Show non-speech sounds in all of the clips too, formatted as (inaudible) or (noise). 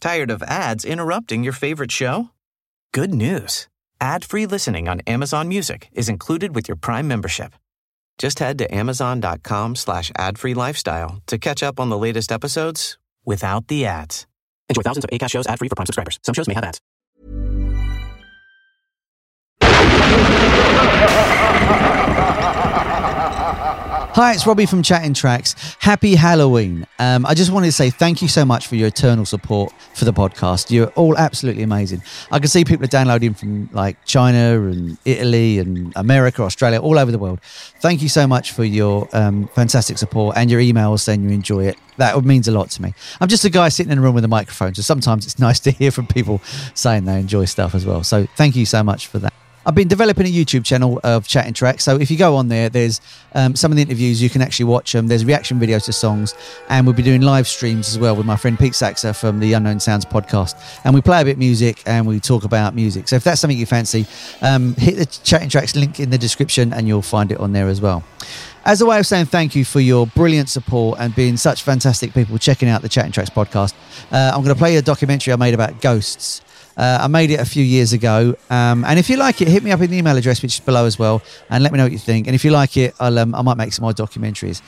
Tired of ads interrupting your favorite show? Good news. Ad-free listening on Amazon Music is included with your Prime membership. Just head to amazon.com slash lifestyle to catch up on the latest episodes without the ads. Enjoy thousands of ACAST shows ad-free for Prime subscribers. Some shows may have ads. Hi, it's Robbie from Chatting Tracks. Happy Halloween. Um, I just wanted to say thank you so much for your eternal support for the podcast. You're all absolutely amazing. I can see people are downloading from like China and Italy and America, Australia, all over the world. Thank you so much for your um, fantastic support and your emails saying you enjoy it. That means a lot to me. I'm just a guy sitting in a room with a microphone, so sometimes it's (laughs) nice to hear from people saying they enjoy stuff as well. So thank you so much for that. I've been developing a YouTube channel of chatting tracks. So if you go on there, there's um, some of the interviews you can actually watch them. There's reaction videos to songs, and we'll be doing live streams as well with my friend Pete Saxa from the Unknown Sounds podcast. And we play a bit of music and we talk about music. So if that's something you fancy, um, hit the chatting tracks link in the description, and you'll find it on there as well. As a way of saying thank you for your brilliant support and being such fantastic people checking out the Chatting Tracks podcast, uh, I'm going to play a documentary I made about ghosts. Uh, I made it a few years ago. Um, and if you like it, hit me up in the email address, which is below as well, and let me know what you think. And if you like it, I'll, um, I might make some more documentaries.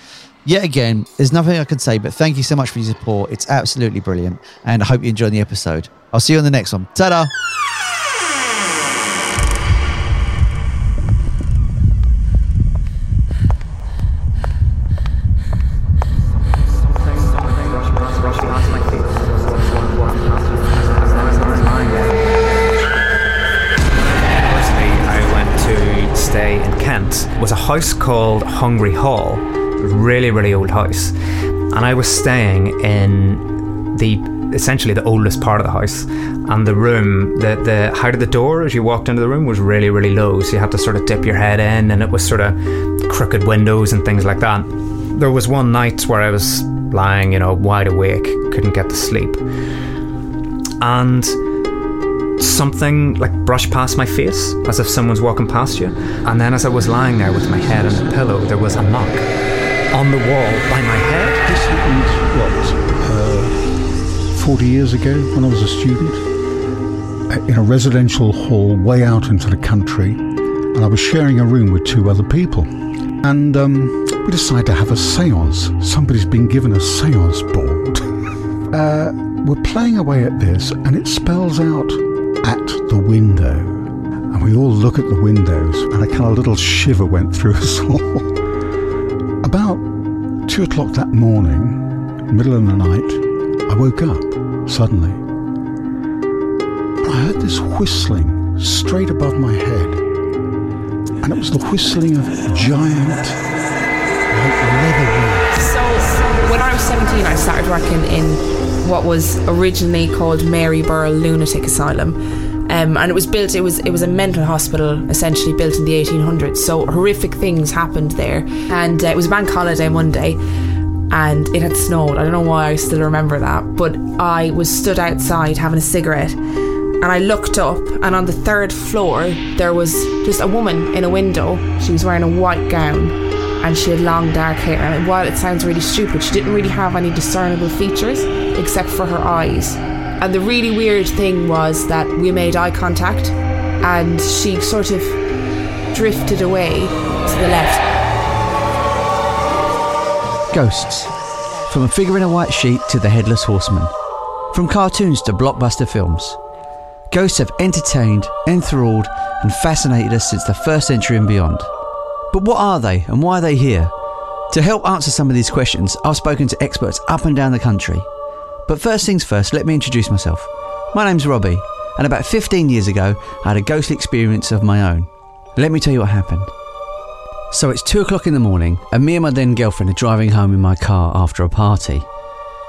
Yet again, there's nothing I can say, but thank you so much for your support. It's absolutely brilliant. And I hope you enjoy the episode. I'll see you on the next one. Ta da! House called Hungry Hall. Really, really old house. And I was staying in the essentially the oldest part of the house. And the room, the, the height of the door as you walked into the room was really, really low. So you had to sort of dip your head in and it was sort of crooked windows and things like that. There was one night where I was lying, you know, wide awake, couldn't get to sleep. And something like brushed past my face as if someone's walking past you. And then as I was lying there with my head on the pillow, there was a knock on the wall by my head. This happened, what, uh, 40 years ago when I was a student uh, in a residential hall way out into the country. And I was sharing a room with two other people. And um, we decided to have a seance. Somebody's been given a seance board. (laughs) uh, we're playing away at this, and it spells out at the window. And we all look at the windows, and a kind of little shiver went through (laughs) us all. About two o'clock that morning, middle of the night, I woke up suddenly. I heard this whistling straight above my head. And it was the whistling of giant, like leather. So when I was 17, I started working in what was originally called Mary Burrell Lunatic Asylum. Um, and it was built. It was it was a mental hospital, essentially built in the 1800s. So horrific things happened there, and uh, it was a bank holiday Monday, and it had snowed. I don't know why I still remember that, but I was stood outside having a cigarette, and I looked up, and on the third floor there was just a woman in a window. She was wearing a white gown, and she had long dark hair. And while it sounds really stupid, she didn't really have any discernible features except for her eyes. And the really weird thing was that we made eye contact, and she sort of drifted away to the left. Ghosts. From a figure in a white sheet to the headless horseman. From cartoons to blockbuster films. Ghosts have entertained, enthralled, and fascinated us since the first century and beyond. But what are they and why are they here? To help answer some of these questions, I've spoken to experts up and down the country. But first things first, let me introduce myself. My name's Robbie, and about 15 years ago, I had a ghostly experience of my own. Let me tell you what happened. So it's 2 o'clock in the morning, and me and my then girlfriend are driving home in my car after a party.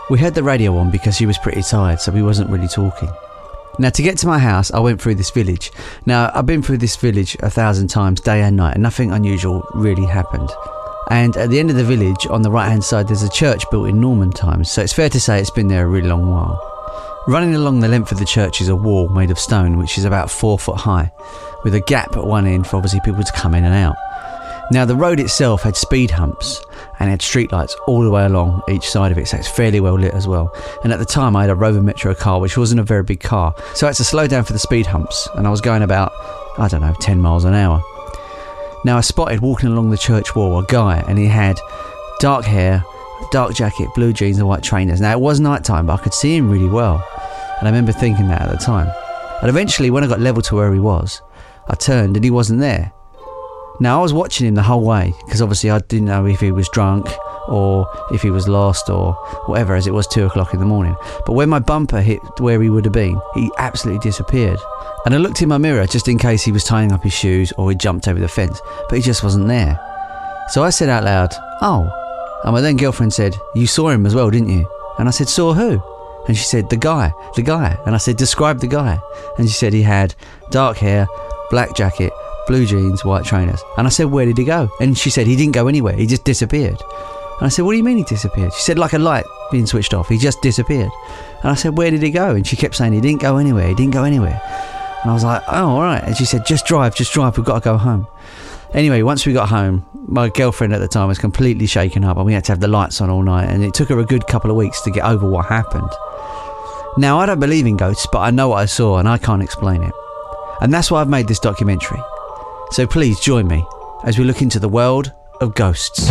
We had the radio on because she was pretty tired, so we wasn't really talking. Now, to get to my house, I went through this village. Now, I've been through this village a thousand times, day and night, and nothing unusual really happened. And at the end of the village, on the right hand side, there's a church built in Norman times, so it's fair to say it's been there a really long while. Running along the length of the church is a wall made of stone, which is about four foot high, with a gap at one end for obviously people to come in and out. Now, the road itself had speed humps and had streetlights all the way along each side of it, so it's fairly well lit as well. And at the time, I had a Rover Metro car, which wasn't a very big car, so I had to slow down for the speed humps, and I was going about, I don't know, 10 miles an hour. Now, I spotted walking along the church wall a guy, and he had dark hair, dark jacket, blue jeans, and white trainers. Now, it was night time, but I could see him really well, and I remember thinking that at the time. And eventually, when I got level to where he was, I turned and he wasn't there. Now, I was watching him the whole way because obviously I didn't know if he was drunk or if he was lost or whatever, as it was two o'clock in the morning. But when my bumper hit where he would have been, he absolutely disappeared. And I looked in my mirror just in case he was tying up his shoes or he jumped over the fence, but he just wasn't there. So I said out loud, Oh. And my then girlfriend said, You saw him as well, didn't you? And I said, Saw who? And she said, The guy, the guy. And I said, Describe the guy. And she said, He had dark hair, black jacket, blue jeans, white trainers. And I said, Where did he go? And she said, He didn't go anywhere. He just disappeared. And I said, What do you mean he disappeared? She said, Like a light being switched off. He just disappeared. And I said, Where did he go? And she kept saying, He didn't go anywhere. He didn't go anywhere. And I was like, Oh, all right. And she said, Just drive, just drive. We've got to go home. Anyway, once we got home, my girlfriend at the time was completely shaken up and we had to have the lights on all night. And it took her a good couple of weeks to get over what happened. Now, I don't believe in ghosts, but I know what I saw and I can't explain it. And that's why I've made this documentary. So please join me as we look into the world of ghosts.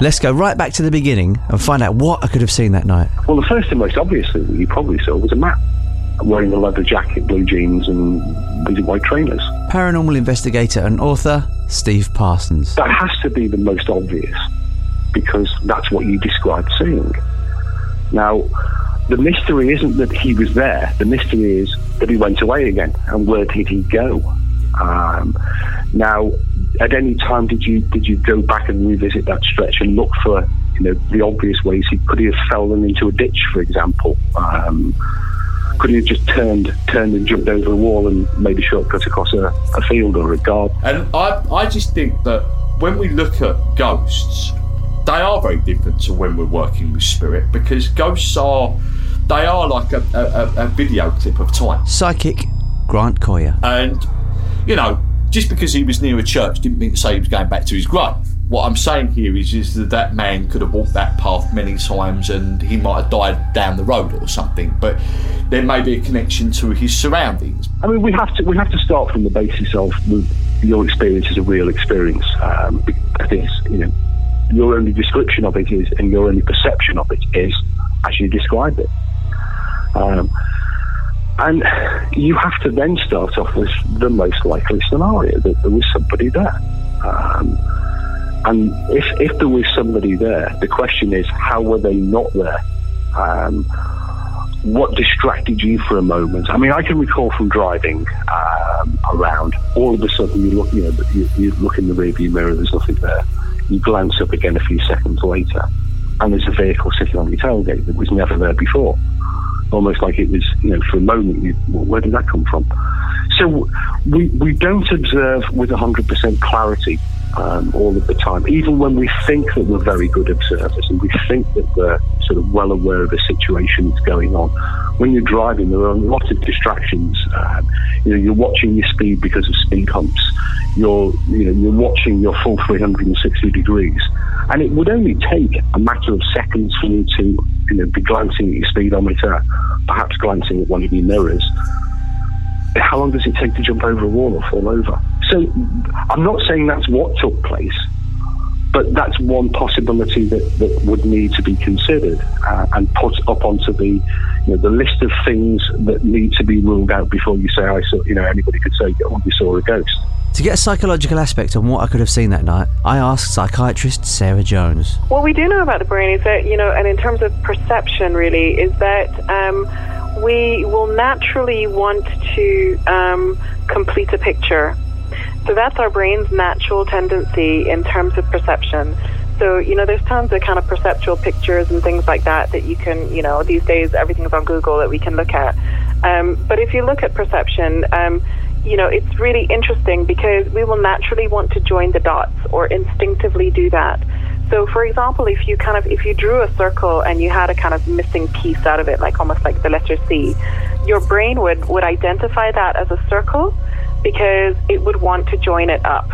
Let's go right back to the beginning and find out what I could have seen that night. Well, the first and most obvious thing that you probably saw was a man wearing a leather jacket, blue jeans, and these white trainers. Paranormal investigator and author Steve Parsons. That has to be the most obvious because that's what you described seeing. Now, the mystery isn't that he was there, the mystery is that he went away again. And where did he go? Um, now, at any time did you did you go back and revisit that stretch and look for you know the obvious ways he could he have fallen into a ditch, for example? Um, could he have just turned turned and jumped over a wall and made a shortcut across a, a field or a garden? And I I just think that when we look at ghosts, they are very different to when we're working with spirit because ghosts are they are like a, a, a video clip of time. Psychic Grant Coyer. And you know, just because he was near a church didn't mean to say he was going back to his grave. What I'm saying here is, is that that man could have walked that path many times and he might have died down the road or something, but there may be a connection to his surroundings. I mean, we have to we have to start from the basis of your experience is a real experience. Um, because you know, your only description of it is, and your only perception of it is, as you described it. Um, and you have to then start off with the most likely scenario that there was somebody there. Um, and if, if there was somebody there, the question is, how were they not there? Um, what distracted you for a moment? I mean, I can recall from driving um, around, all of a sudden you look, you know, you, you look in the rearview mirror, there's nothing there. You glance up again a few seconds later, and there's a vehicle sitting on your tailgate that was never there before almost like it was, you know, for a moment, you, where did that come from? So we, we don't observe with 100% clarity um, all of the time, even when we think that we're very good observers and we think that we're sort of well aware of the situation that's going on. When you're driving, there are a lot of distractions. Um, you know, you're watching your speed because of speed humps. You're, you know, you're watching your full 360 degrees, and it would only take a matter of seconds for you to, you know, be glancing at your speedometer, perhaps glancing at one of your mirrors. How long does it take to jump over a wall or fall over? So I'm not saying that's what took place, but that's one possibility that, that would need to be considered uh, and put up onto the you know, the list of things that need to be ruled out before you say I saw you know anybody could say oh you saw a ghost. To get a psychological aspect on what I could have seen that night, I asked psychiatrist Sarah Jones. What we do know about the brain is that, you know, and in terms of perception, really, is that um, we will naturally want to um, complete a picture. So that's our brain's natural tendency in terms of perception. So, you know, there's tons of kind of perceptual pictures and things like that that you can, you know, these days everything's on Google that we can look at. Um, but if you look at perception, um, you know, it's really interesting because we will naturally want to join the dots or instinctively do that. So, for example, if you kind of if you drew a circle and you had a kind of missing piece out of it, like almost like the letter C, your brain would would identify that as a circle because it would want to join it up.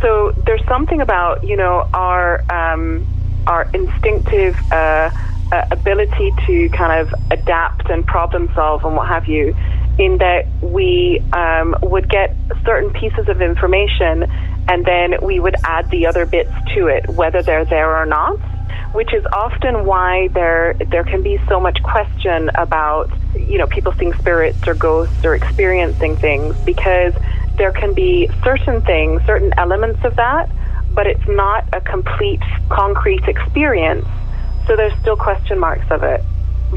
So there's something about you know our um, our instinctive uh, uh, ability to kind of adapt and problem solve and what have you in that we um, would get certain pieces of information and then we would add the other bits to it, whether they're there or not. Which is often why there there can be so much question about you know people seeing spirits or ghosts or experiencing things because there can be certain things, certain elements of that, but it's not a complete concrete experience. So there's still question marks of it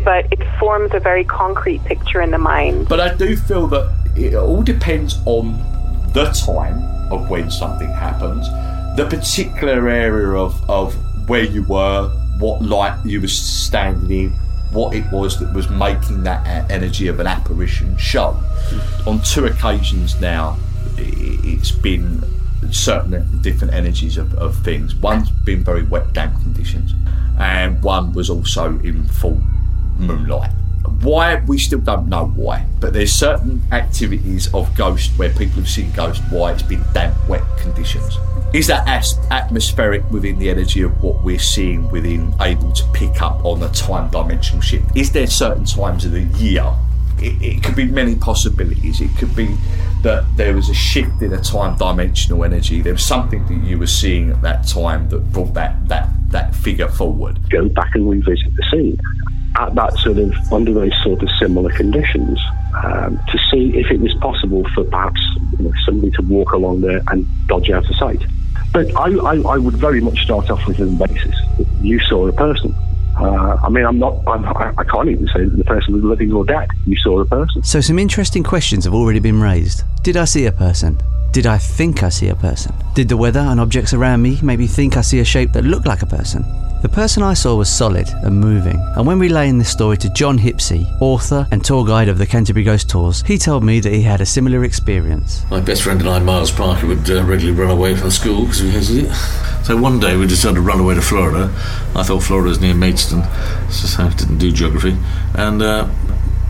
but it forms a very concrete picture in the mind. But I do feel that it all depends on the time of when something happens, the particular area of, of where you were, what light you were standing in, what it was that was making that energy of an apparition show. Hmm. On two occasions now, it's been certain different energies of, of things. One's been very wet, damp conditions, and one was also in full moonlight. Why we still don't know why, but there's certain activities of ghost where people have seen ghosts. Why it's been damp, wet conditions. Is that as- atmospheric within the energy of what we're seeing within able to pick up on a time dimensional shift? Is there certain times of the year? It, it could be many possibilities. It could be that there was a shift in a time dimensional energy. There was something that you were seeing at that time that brought that that that figure forward. Go back and revisit the scene at that sort of under those sort of similar conditions um, to see if it was possible for perhaps you know, somebody to walk along there and dodge out of sight. But I, I, I would very much start off with the basis that you saw a person. Uh, I mean, I'm not. I'm, I can't even say that the person was living or dead. You saw a person. So, some interesting questions have already been raised. Did I see a person? Did I think I see a person? Did the weather and objects around me make me think I see a shape that looked like a person? The person I saw was solid and moving, and when relaying this story to John Hippisley, author and tour guide of the Canterbury Ghost Tours, he told me that he had a similar experience. My best friend and I, Miles Parker, would uh, regularly run away from school because we hated it. So one day we decided to run away to Florida. I thought Florida was near Maidstone, so I didn't do geography. And uh,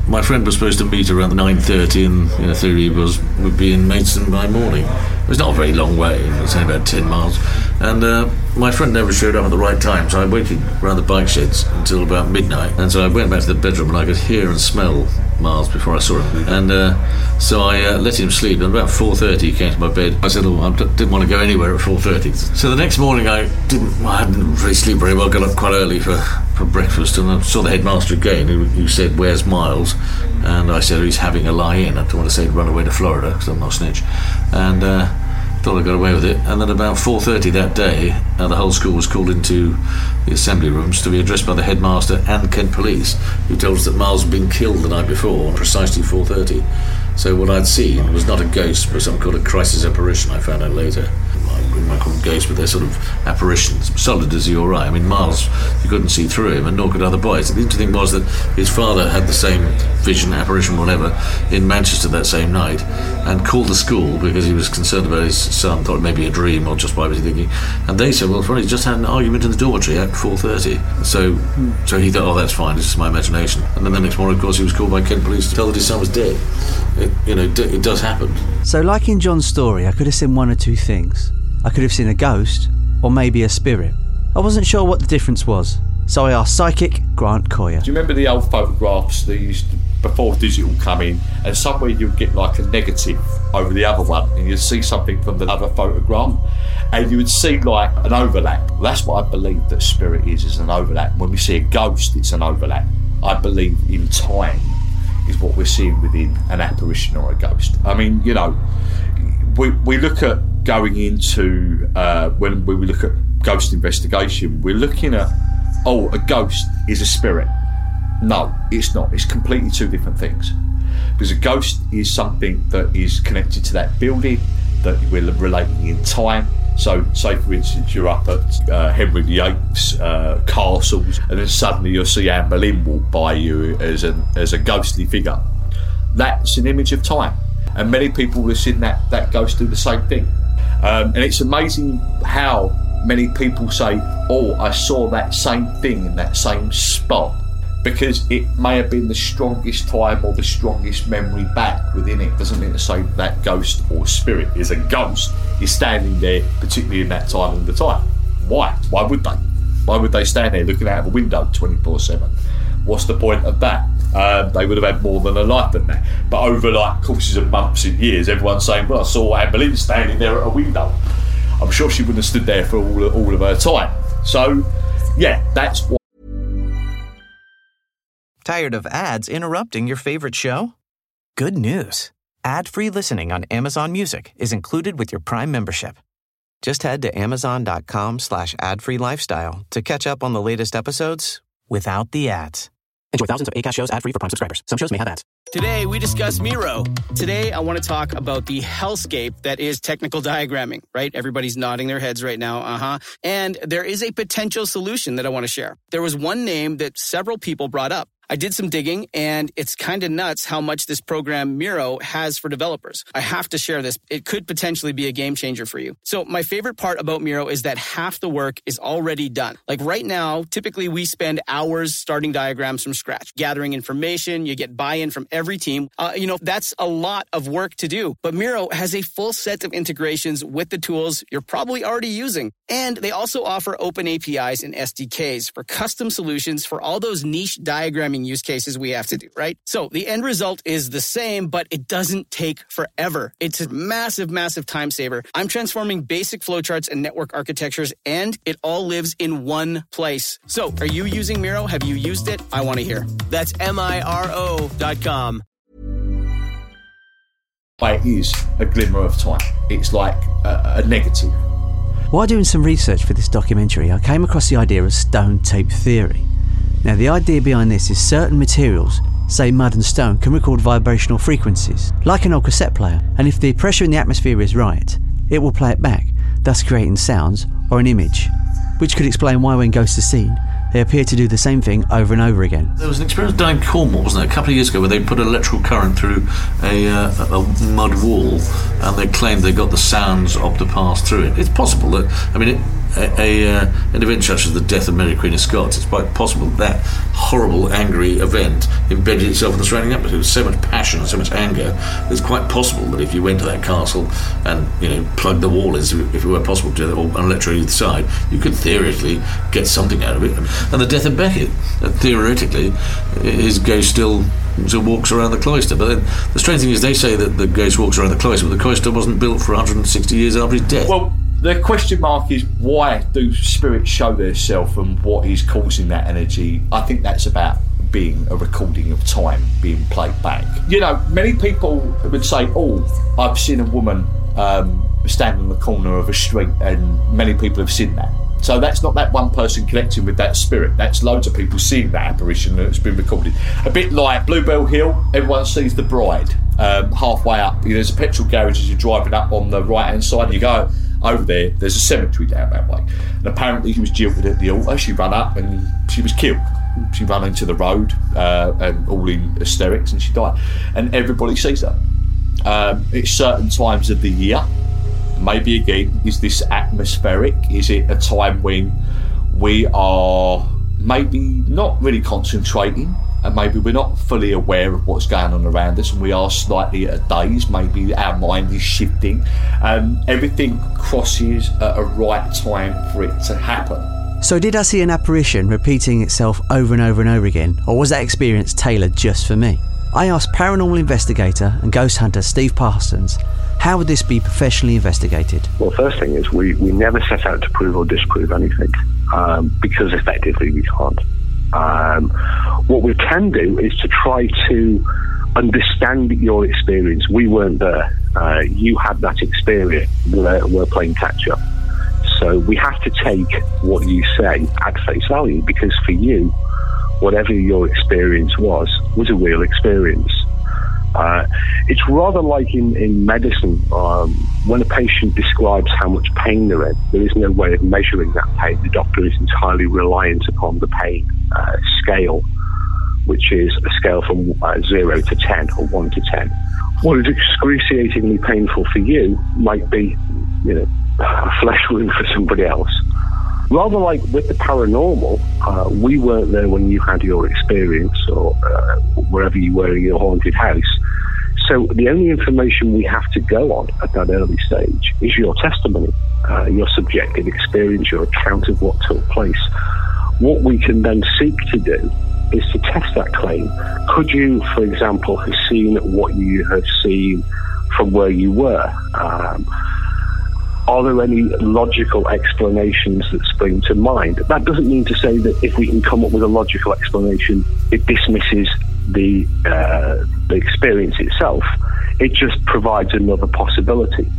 my friend was supposed to meet around 9.30 and you know, theory was would be in Maidstone by morning. It was not a very long way, it was only about 10 miles. And uh, my friend never showed up at the right time, so I waited around the bike sheds until about midnight. And so I went back to the bedroom and I could hear and smell Miles before I saw him. And uh, so I uh, let him sleep. And about 4.30 he came to my bed. I said, oh, I didn't want to go anywhere at 4.30. So the next morning I didn't, well, I didn't really sleep very well. Got up quite early for, for breakfast and I saw the headmaster again who, who said, where's Miles? And I said, he's having a lie-in. I don't want to say run away to Florida because I'm not a snitch. And... Thought I got away with it. And then about 4:30 that day, uh, the whole school was called into the assembly rooms to be addressed by the headmaster and Kent Police, who told us that Miles had been killed the night before precisely 4:30. So what I'd seen was not a ghost, but some kind of crisis apparition. I found out later. Them ghosts, but they're sort of apparitions, solid as you're right. I mean, Miles, you couldn't see through him, and nor could other boys. The interesting was that his father had the same vision, apparition, whatever, in Manchester that same night, and called the school because he was concerned about his son, thought it may be a dream or just why was he thinking. And they said, well, he just had an argument in the dormitory at 4.30. So, so he thought, oh, that's fine, it's just my imagination. And then the next morning, of course, he was called by Kent Police to tell that his son was dead. It, you know, it does happen. So, like in John's story, I could have seen one or two things. I could have seen a ghost, or maybe a spirit. I wasn't sure what the difference was, so I asked psychic Grant Coyer. Do you remember the old photographs that used to, before digital come in, and somewhere you'd get like a negative over the other one, and you'd see something from the other photograph, and you would see like an overlap. That's what I believe that spirit is, is an overlap. When we see a ghost, it's an overlap. I believe in time is what we're seeing within an apparition or a ghost. I mean, you know, we, we look at going into uh, when we look at ghost investigation, we're looking at oh, a ghost is a spirit. No, it's not. It's completely two different things. Because a ghost is something that is connected to that building, that we're relating in time. So, say for instance, you're up at uh, Henry VIII's uh, castles, and then suddenly you'll see Anne Boleyn walk by you as a, as a ghostly figure. That's an image of time. And many people will have seen that, that ghost do the same thing. Um, and it's amazing how many people say, Oh, I saw that same thing in that same spot. Because it may have been the strongest time or the strongest memory back within it. Doesn't mean to say that ghost or spirit is a ghost is standing there, particularly in that time of the time. Why? Why would they? Why would they stand there looking out of a window 24 7? What's the point of that? Um, they would have had more than a life than that. But over like courses of months and years, everyone's saying, "Well, I saw Anne Boleyn standing there at a window." I'm sure she wouldn't have stood there for all of, all of her time. So, yeah, that's what. Tired of ads interrupting your favorite show? Good news. Ad-free listening on Amazon Music is included with your Prime membership. Just head to amazon.com slash ad-free lifestyle to catch up on the latest episodes without the ads. Enjoy thousands of ACAST shows ad-free for Prime subscribers. Some shows may have ads. Today, we discuss Miro. Today, I want to talk about the hellscape that is technical diagramming, right? Everybody's nodding their heads right now. Uh huh. And there is a potential solution that I want to share. There was one name that several people brought up. I did some digging and it's kind of nuts how much this program Miro has for developers. I have to share this. It could potentially be a game changer for you. So my favorite part about Miro is that half the work is already done. Like right now, typically we spend hours starting diagrams from scratch, gathering information. You get buy-in from every team. Uh, you know, that's a lot of work to do, but Miro has a full set of integrations with the tools you're probably already using. And they also offer open APIs and SDKs for custom solutions for all those niche diagramming use cases we have to do, right? So the end result is the same, but it doesn't take forever. It's a massive, massive time saver. I'm transforming basic flowcharts and network architectures, and it all lives in one place. So are you using Miro? Have you used it? I want to hear. That's M-I-R-O dot com. It is a glimmer of time. It's like a, a negative. While doing some research for this documentary, I came across the idea of stone tape theory. Now, the idea behind this is certain materials, say mud and stone, can record vibrational frequencies, like an old cassette player, and if the pressure in the atmosphere is right, it will play it back, thus creating sounds or an image, which could explain why when ghosts are seen, they appear to do the same thing over and over again. There was an experiment done in Cornwall, wasn't there, a couple of years ago, where they put electrical current through a, uh, a mud wall, and they claimed they got the sounds of the pass through it. It's possible that, I mean, it, a, a uh, an event such as the death of Mary Queen of Scots, it's quite possible that horrible, angry event embedded itself in the surrounding atmosphere. There's so much passion, and so much anger. It's quite possible that if you went to that castle and you know plugged the wall as if it were possible to do that, or an electrode either side, you could theoretically get something out of it. And the death of Becket, uh, theoretically, his ghost still so walks around the cloister. But then the strange thing is, they say that the ghost walks around the cloister, but the cloister wasn't built for 160 years after his death. Well, the question mark is why do spirits show themselves and what is causing that energy? I think that's about being a recording of time being played back. You know, many people would say, "Oh, I've seen a woman um, stand in the corner of a street," and many people have seen that. So that's not that one person connecting with that spirit. That's loads of people seeing that apparition that's been recorded. A bit like Bluebell Hill, everyone sees the bride um, halfway up. There's a petrol garage as you're driving up on the right hand side. And you go over there. There's a cemetery down that way, and apparently he was jilted at the altar. She ran up and she was killed. She ran into the road uh, and all in hysterics, and she died. And everybody sees her. Um, it's certain times of the year. Maybe again, is this atmospheric? Is it a time when we are maybe not really concentrating and maybe we're not fully aware of what's going on around us and we are slightly at a daze maybe our mind is shifting and everything crosses at a right time for it to happen So, did I see an apparition repeating itself over and over and over again, or was that experience tailored just for me? I asked paranormal investigator and ghost hunter Steve Parsons how would this be professionally investigated? Well, first thing is we, we never set out to prove or disprove anything um, because effectively we can't. Um, what we can do is to try to understand your experience. We weren't there. Uh, you had that experience. We're, we're playing catch up. So we have to take what you say at face value because for you, whatever your experience was, was a real experience. Uh, it's rather like in, in medicine, um, when a patient describes how much pain they're in, there is no way of measuring that pain. The doctor is entirely reliant upon the pain uh, scale, which is a scale from uh, 0 to 10 or 1 to 10. What is excruciatingly painful for you might be, you know, a flesh wound for somebody else. Rather like with the paranormal, uh, we weren't there when you had your experience or uh, wherever you were in your haunted house. So the only information we have to go on at that early stage is your testimony, uh, your subjective experience, your account of what took place. What we can then seek to do is to test that claim. Could you, for example, have seen what you have seen from where you were? Um, are there any logical explanations that spring to mind? That doesn't mean to say that if we can come up with a logical explanation, it dismisses the uh, the experience itself. It just provides another possibility.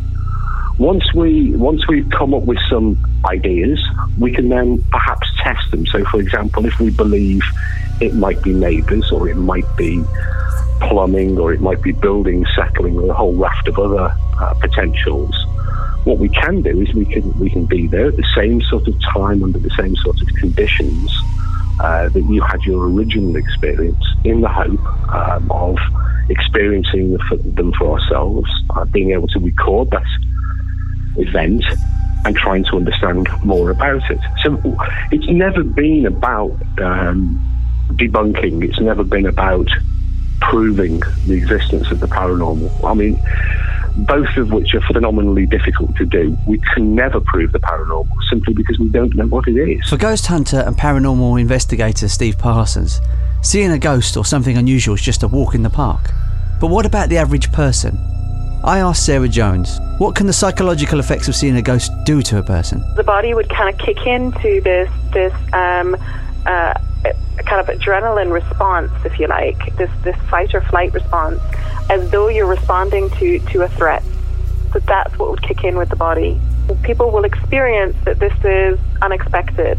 Once we once we've come up with some ideas, we can then perhaps test them. So, for example, if we believe it might be neighbours, or it might be plumbing, or it might be buildings settling, or a whole raft of other uh, potentials, what we can do is we can we can be there at the same sort of time under the same sort of conditions uh, that you had your original experience in the hope um, of experiencing the, them for ourselves, uh, being able to record that event and trying to understand more about it. So it's never been about um, debunking, it's never been about proving the existence of the paranormal. I mean, both of which are phenomenally difficult to do. We can never prove the paranormal simply because we don't know what it is. For ghost hunter and paranormal investigator Steve Parsons, seeing a ghost or something unusual is just a walk in the park. But what about the average person? I asked Sarah Jones, what can the psychological effects of seeing a ghost do to a person? The body would kind of kick into this this um, uh, kind of adrenaline response, if you like, this this fight or flight response, as though you're responding to to a threat. So that's what would kick in with the body. People will experience that this is unexpected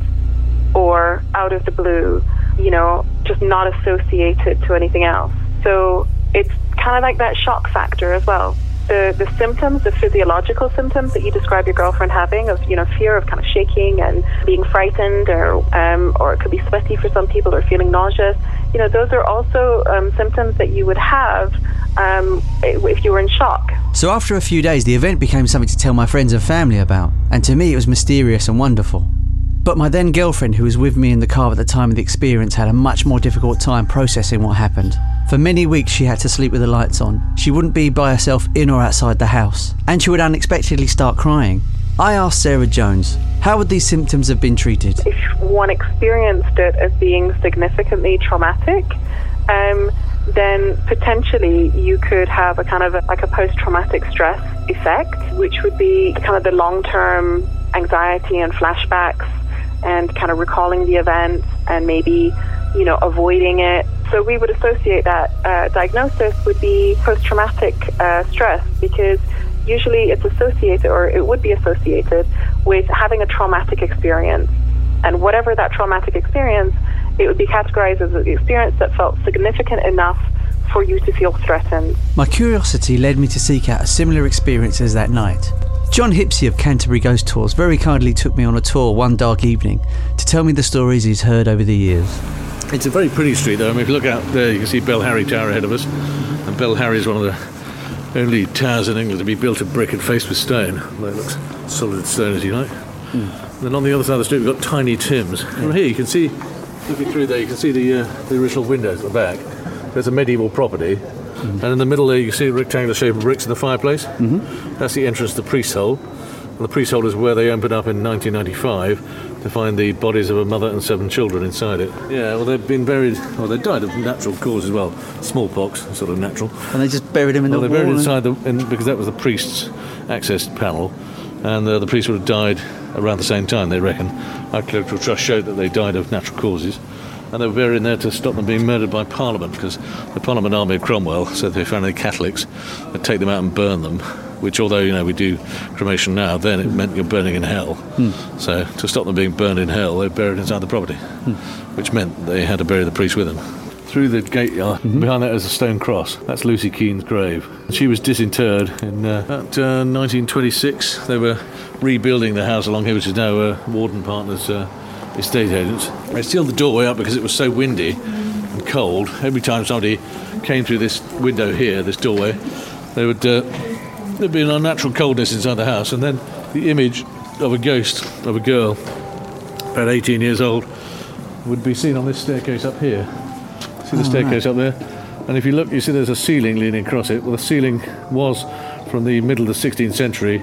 or out of the blue, you know, just not associated to anything else. So it's kind of like that shock factor as well the, the symptoms, the physiological symptoms that you describe your girlfriend having of, you know, fear of kind of shaking and being frightened or, um, or it could be sweaty for some people or feeling nauseous, you know, those are also um, symptoms that you would have um, if you were in shock. So after a few days, the event became something to tell my friends and family about. And to me, it was mysterious and wonderful. But my then girlfriend, who was with me in the car at the time of the experience, had a much more difficult time processing what happened. For many weeks, she had to sleep with the lights on. She wouldn't be by herself in or outside the house, and she would unexpectedly start crying. I asked Sarah Jones, how would these symptoms have been treated? If one experienced it as being significantly traumatic, um, then potentially you could have a kind of a, like a post traumatic stress effect, which would be kind of the long term anxiety and flashbacks and kind of recalling the events and maybe, you know, avoiding it. So we would associate that uh, diagnosis would be post-traumatic uh, stress because usually it's associated or it would be associated with having a traumatic experience. And whatever that traumatic experience, it would be categorized as an experience that felt significant enough for you to feel threatened. My curiosity led me to seek out a similar experience as that night. John Hippisley of Canterbury Ghost Tours very kindly took me on a tour one dark evening to tell me the stories he's heard over the years. It's a very pretty street, though. I mean, if you look out there, you can see Bell Harry Tower ahead of us. And Bell Harry is one of the only towers in England to be built of brick and faced with stone. Well, it looks solid stone, as you like. Mm. Then on the other side of the street, we've got Tiny Tim's. Yeah. From here, you can see, looking through there, you can see the, uh, the original windows at the back. There's a medieval property. Mm-hmm. And in the middle there, you can see the rectangular shape of bricks in the fireplace. Mm-hmm. That's the entrance to the priest's hole. And the priest's hole is where they opened up in 1995 to find the bodies of a mother and seven children inside it. Yeah, well, they've been buried, well, they died of natural cause as well. Smallpox, sort of natural. And they just buried them in the well, the they buried wall inside the, in, because that was the priest's access panel. And uh, the priest would have died around the same time, they reckon. Archaeological Trust showed that they died of natural causes. and they were buried there to stop them being murdered by Parliament because the Parliament army of Cromwell said if they found any Catholics, they'd take them out and burn them. Which, although you know we do cremation now, then it meant you're burning in hell. So to stop them being burned in hell, they buried inside the property, which meant they had to bury the priest with them. Through the gate yard, behind that is a stone cross. That's Lucy Keane's grave. She was disinterred in uh, about uh, 1926. They were rebuilding the house along here, which is now uh, Warden Partners uh, estate agents. They sealed the doorway up because it was so windy and cold. Every time somebody came through this window here, this doorway, they would uh, there'd be an unnatural coldness inside the house, and then the image of a ghost of a girl, about 18 years old, would be seen on this staircase up here. See the Oh, staircase up there? And if you look, you see there's a ceiling leaning across it. Well, the ceiling was from the middle of the 16th century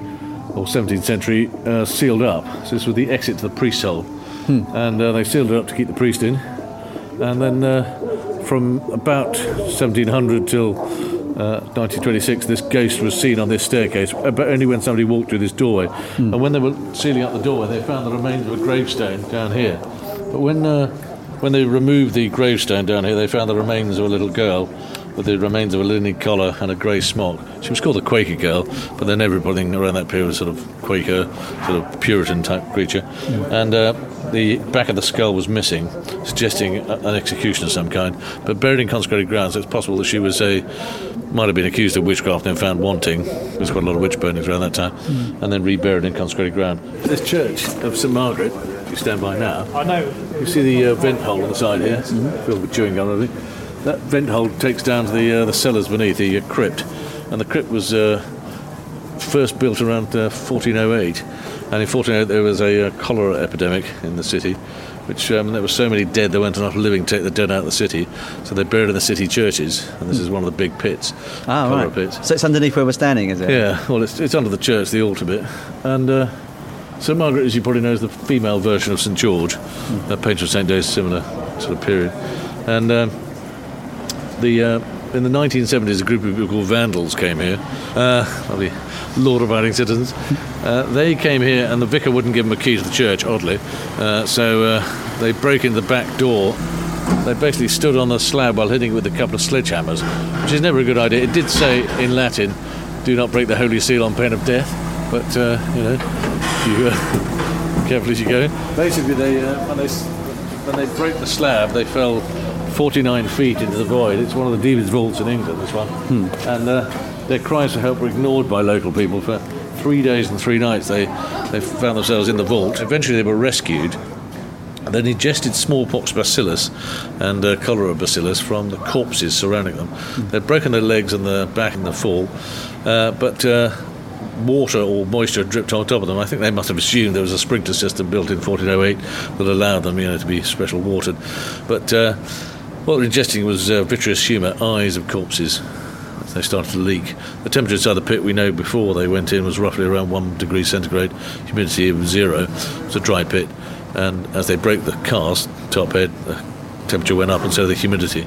or 17th century uh, sealed up. So this was the exit to the priest's hole. And uh, they sealed it up to keep the priest in. And then uh, from about 1700 till uh, 1926, this ghost was seen on this staircase, uh, but only when somebody walked through this doorway. And when they were sealing up the doorway, they found the remains of a gravestone down here. But when uh, when they removed the gravestone down here, they found the remains of a little girl with the remains of a linen collar and a grey smock. She was called the Quaker girl, but then everybody around that period was sort of Quaker, sort of Puritan type creature. And uh, the back of the skull was missing, suggesting a- an execution of some kind. But buried in consecrated ground, so it's possible that she was a might have been accused of witchcraft and found wanting. There's quite a lot of witch burnings around that time, and then reburied in consecrated ground. This church of St Margaret, you stand by now. I know. You see the uh, vent hole on the side here, filled with chewing gum, and everything. That vent hole takes down to the uh, the cellars beneath the uh, crypt, and the crypt was uh, first built around uh, 1408. And in 1408 there was a uh, cholera epidemic in the city, which um, there were so many dead there weren't enough living to take the dead out of the city, so they buried in the city churches, and this is one of the big pits, Ah, cholera right. pits. So it's underneath where we're standing, is it? Yeah, well, it's, it's under the church, the altar bit. And uh, St Margaret, as you probably know, is the female version of St George, a patron of saint days, similar sort of period. And um, the uh, in the 1970s, a group of people called Vandals came here, uh, lovely law-abiding citizens. Uh, they came here, and the vicar wouldn't give them a key to the church, oddly. Uh, so uh, they broke in the back door. They basically stood on the slab while hitting it with a couple of sledgehammers, which is never a good idea. It did say in Latin, "Do not break the holy seal on pain of death," but uh, you know, you uh, (laughs) careful as you go. Basically, they when they when they broke the slab, they fell 49 feet into the void. It's one of the deepest vaults in England. This one, and uh, their cries for help were ignored by local people for three days and three nights. They they found themselves in the vault. Eventually, they were rescued. And then ingested smallpox bacillus and uh, cholera bacillus from the corpses surrounding them. They'd broken their legs and their back in the fall, uh, but uh, water or moisture dripped on top of them. I think they must have assumed there was a sprinkler system built in 1408 that allowed them, you know, to be special watered. But uh, what they were ingesting was uh, vitreous humour, eyes of corpses. They started to leak. The temperature inside the pit we know before they went in was roughly around one degree centigrade. Humidity of zero. It was a dry pit. And as they broke the cast top head, the temperature went up, and so the humidity.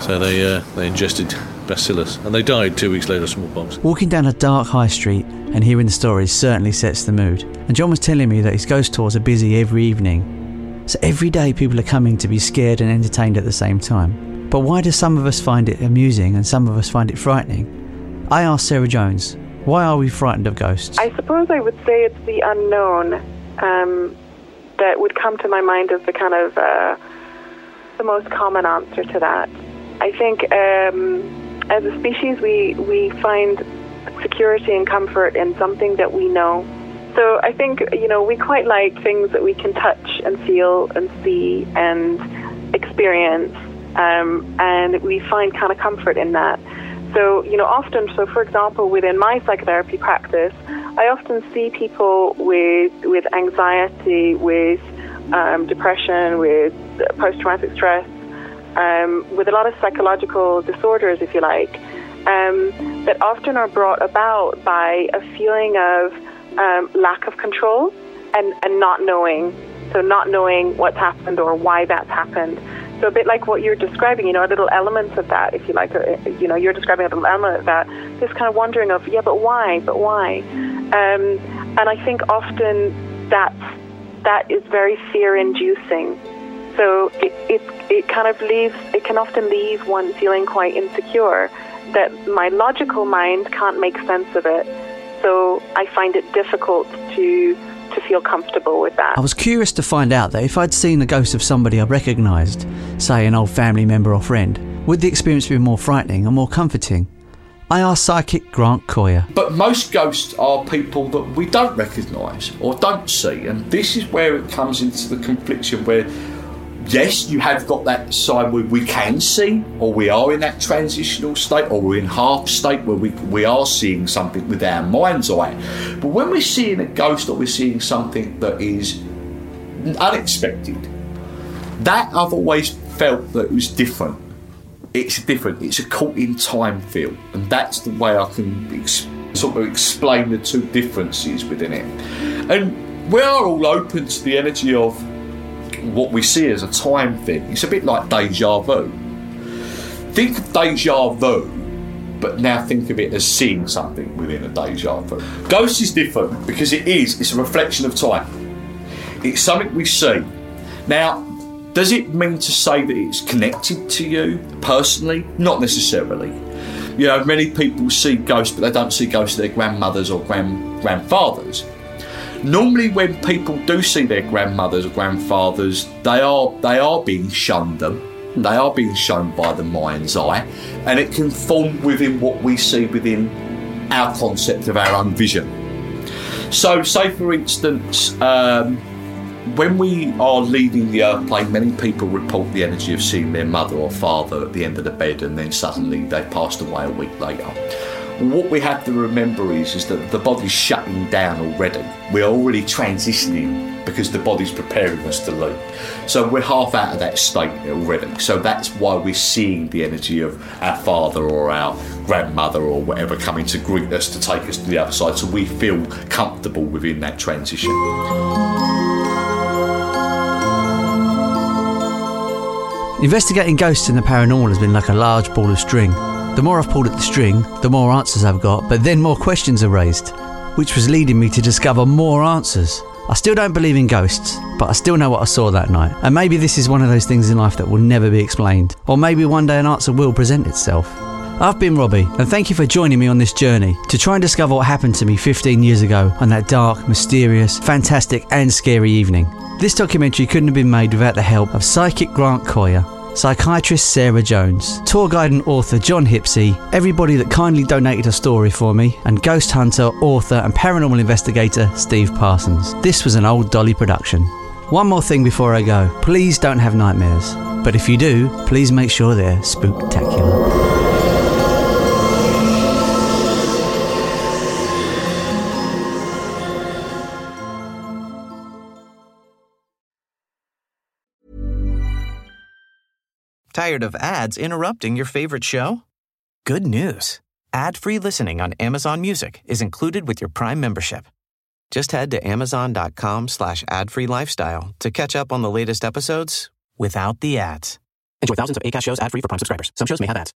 So they uh, they ingested bacillus, and they died two weeks later of smallpox. Walking down a dark high street and hearing the stories certainly sets the mood. And John was telling me that his ghost tours are busy every evening. So every day people are coming to be scared and entertained at the same time. But why do some of us find it amusing and some of us find it frightening? I asked Sarah Jones, why are we frightened of ghosts? I suppose I would say it's the unknown um, that would come to my mind as the kind of uh, the most common answer to that. I think um, as a species, we we find security and comfort in something that we know. So I think you know we quite like things that we can touch and feel and see and experience, um, and we find kind of comfort in that. So, you know, often, so for example, within my psychotherapy practice, I often see people with, with anxiety, with um, depression, with post traumatic stress, um, with a lot of psychological disorders, if you like, um, that often are brought about by a feeling of um, lack of control and, and not knowing. So, not knowing what's happened or why that's happened. So a bit like what you're describing, you know, a little elements of that, if you like, or, you know, you're describing a little element of that. This kind of wondering of, yeah, but why? But why? Um, and I think often that's that is very fear-inducing. So it, it, it kind of leaves, it can often leave one feeling quite insecure that my logical mind can't make sense of it. So I find it difficult to to feel comfortable with that. I was curious to find out that if I'd seen the ghost of somebody I recognised, say an old family member or friend, would the experience be more frightening or more comforting? I asked psychic Grant Coyer. But most ghosts are people that we don't recognise or don't see, and this is where it comes into the confliction where yes, you have got that side where we can see, or we are in that transitional state, or we're in half state where we, we are seeing something with our mind's eye. But when we're seeing a ghost or we're seeing something that is unexpected, that I've always felt that it was different. It's different. It's a caught in time feel, and that's the way I can ex- sort of explain the two differences within it. And we are all open to the energy of what we see as a time thing. It's a bit like deja vu. Think of deja vu, but now think of it as seeing something within a deja vu. Ghost is different because it is, it's a reflection of time. It's something we see. Now, does it mean to say that it's connected to you personally? Not necessarily. You know, many people see ghosts, but they don't see ghosts of their grandmothers or grand grandfathers normally when people do see their grandmothers or grandfathers, they are they are being shunned them. They are being shown by the mind's eye, and it can form within what we see within our concept of our own vision. So, say for instance, um, when we are leaving the airplane, many people report the energy of seeing their mother or father at the end of the bed, and then suddenly they passed away a week later what we have to remember is, is that the body's shutting down already. We're already transitioning because the body's preparing us to leave. So we're half out of that state already. So that's why we're seeing the energy of our father or our grandmother or whatever coming to greet us to take us to the other side. So we feel comfortable within that transition. Investigating ghosts in the paranormal has been like a large ball of string. The more I've pulled at the string, the more answers I've got, but then more questions are raised, which was leading me to discover more answers. I still don't believe in ghosts, but I still know what I saw that night. And maybe this is one of those things in life that will never be explained. Or maybe one day an answer will present itself. I've been Robbie, and thank you for joining me on this journey to try and discover what happened to me 15 years ago on that dark, mysterious, fantastic, and scary evening. This documentary couldn't have been made without the help of psychic Grant Coyer, psychiatrist Sarah Jones, tour guide and author John Hippisley, everybody that kindly donated a story for me, and ghost hunter, author, and paranormal investigator Steve Parsons. This was an old Dolly production. One more thing before I go please don't have nightmares. But if you do, please make sure they're spooktacular. Tired of ads interrupting your favorite show? Good news. Ad-free listening on Amazon Music is included with your Prime membership. Just head to amazon.com slash ad-free lifestyle to catch up on the latest episodes without the ads. Enjoy thousands of ACAST shows ad-free for Prime subscribers. Some shows may have ads.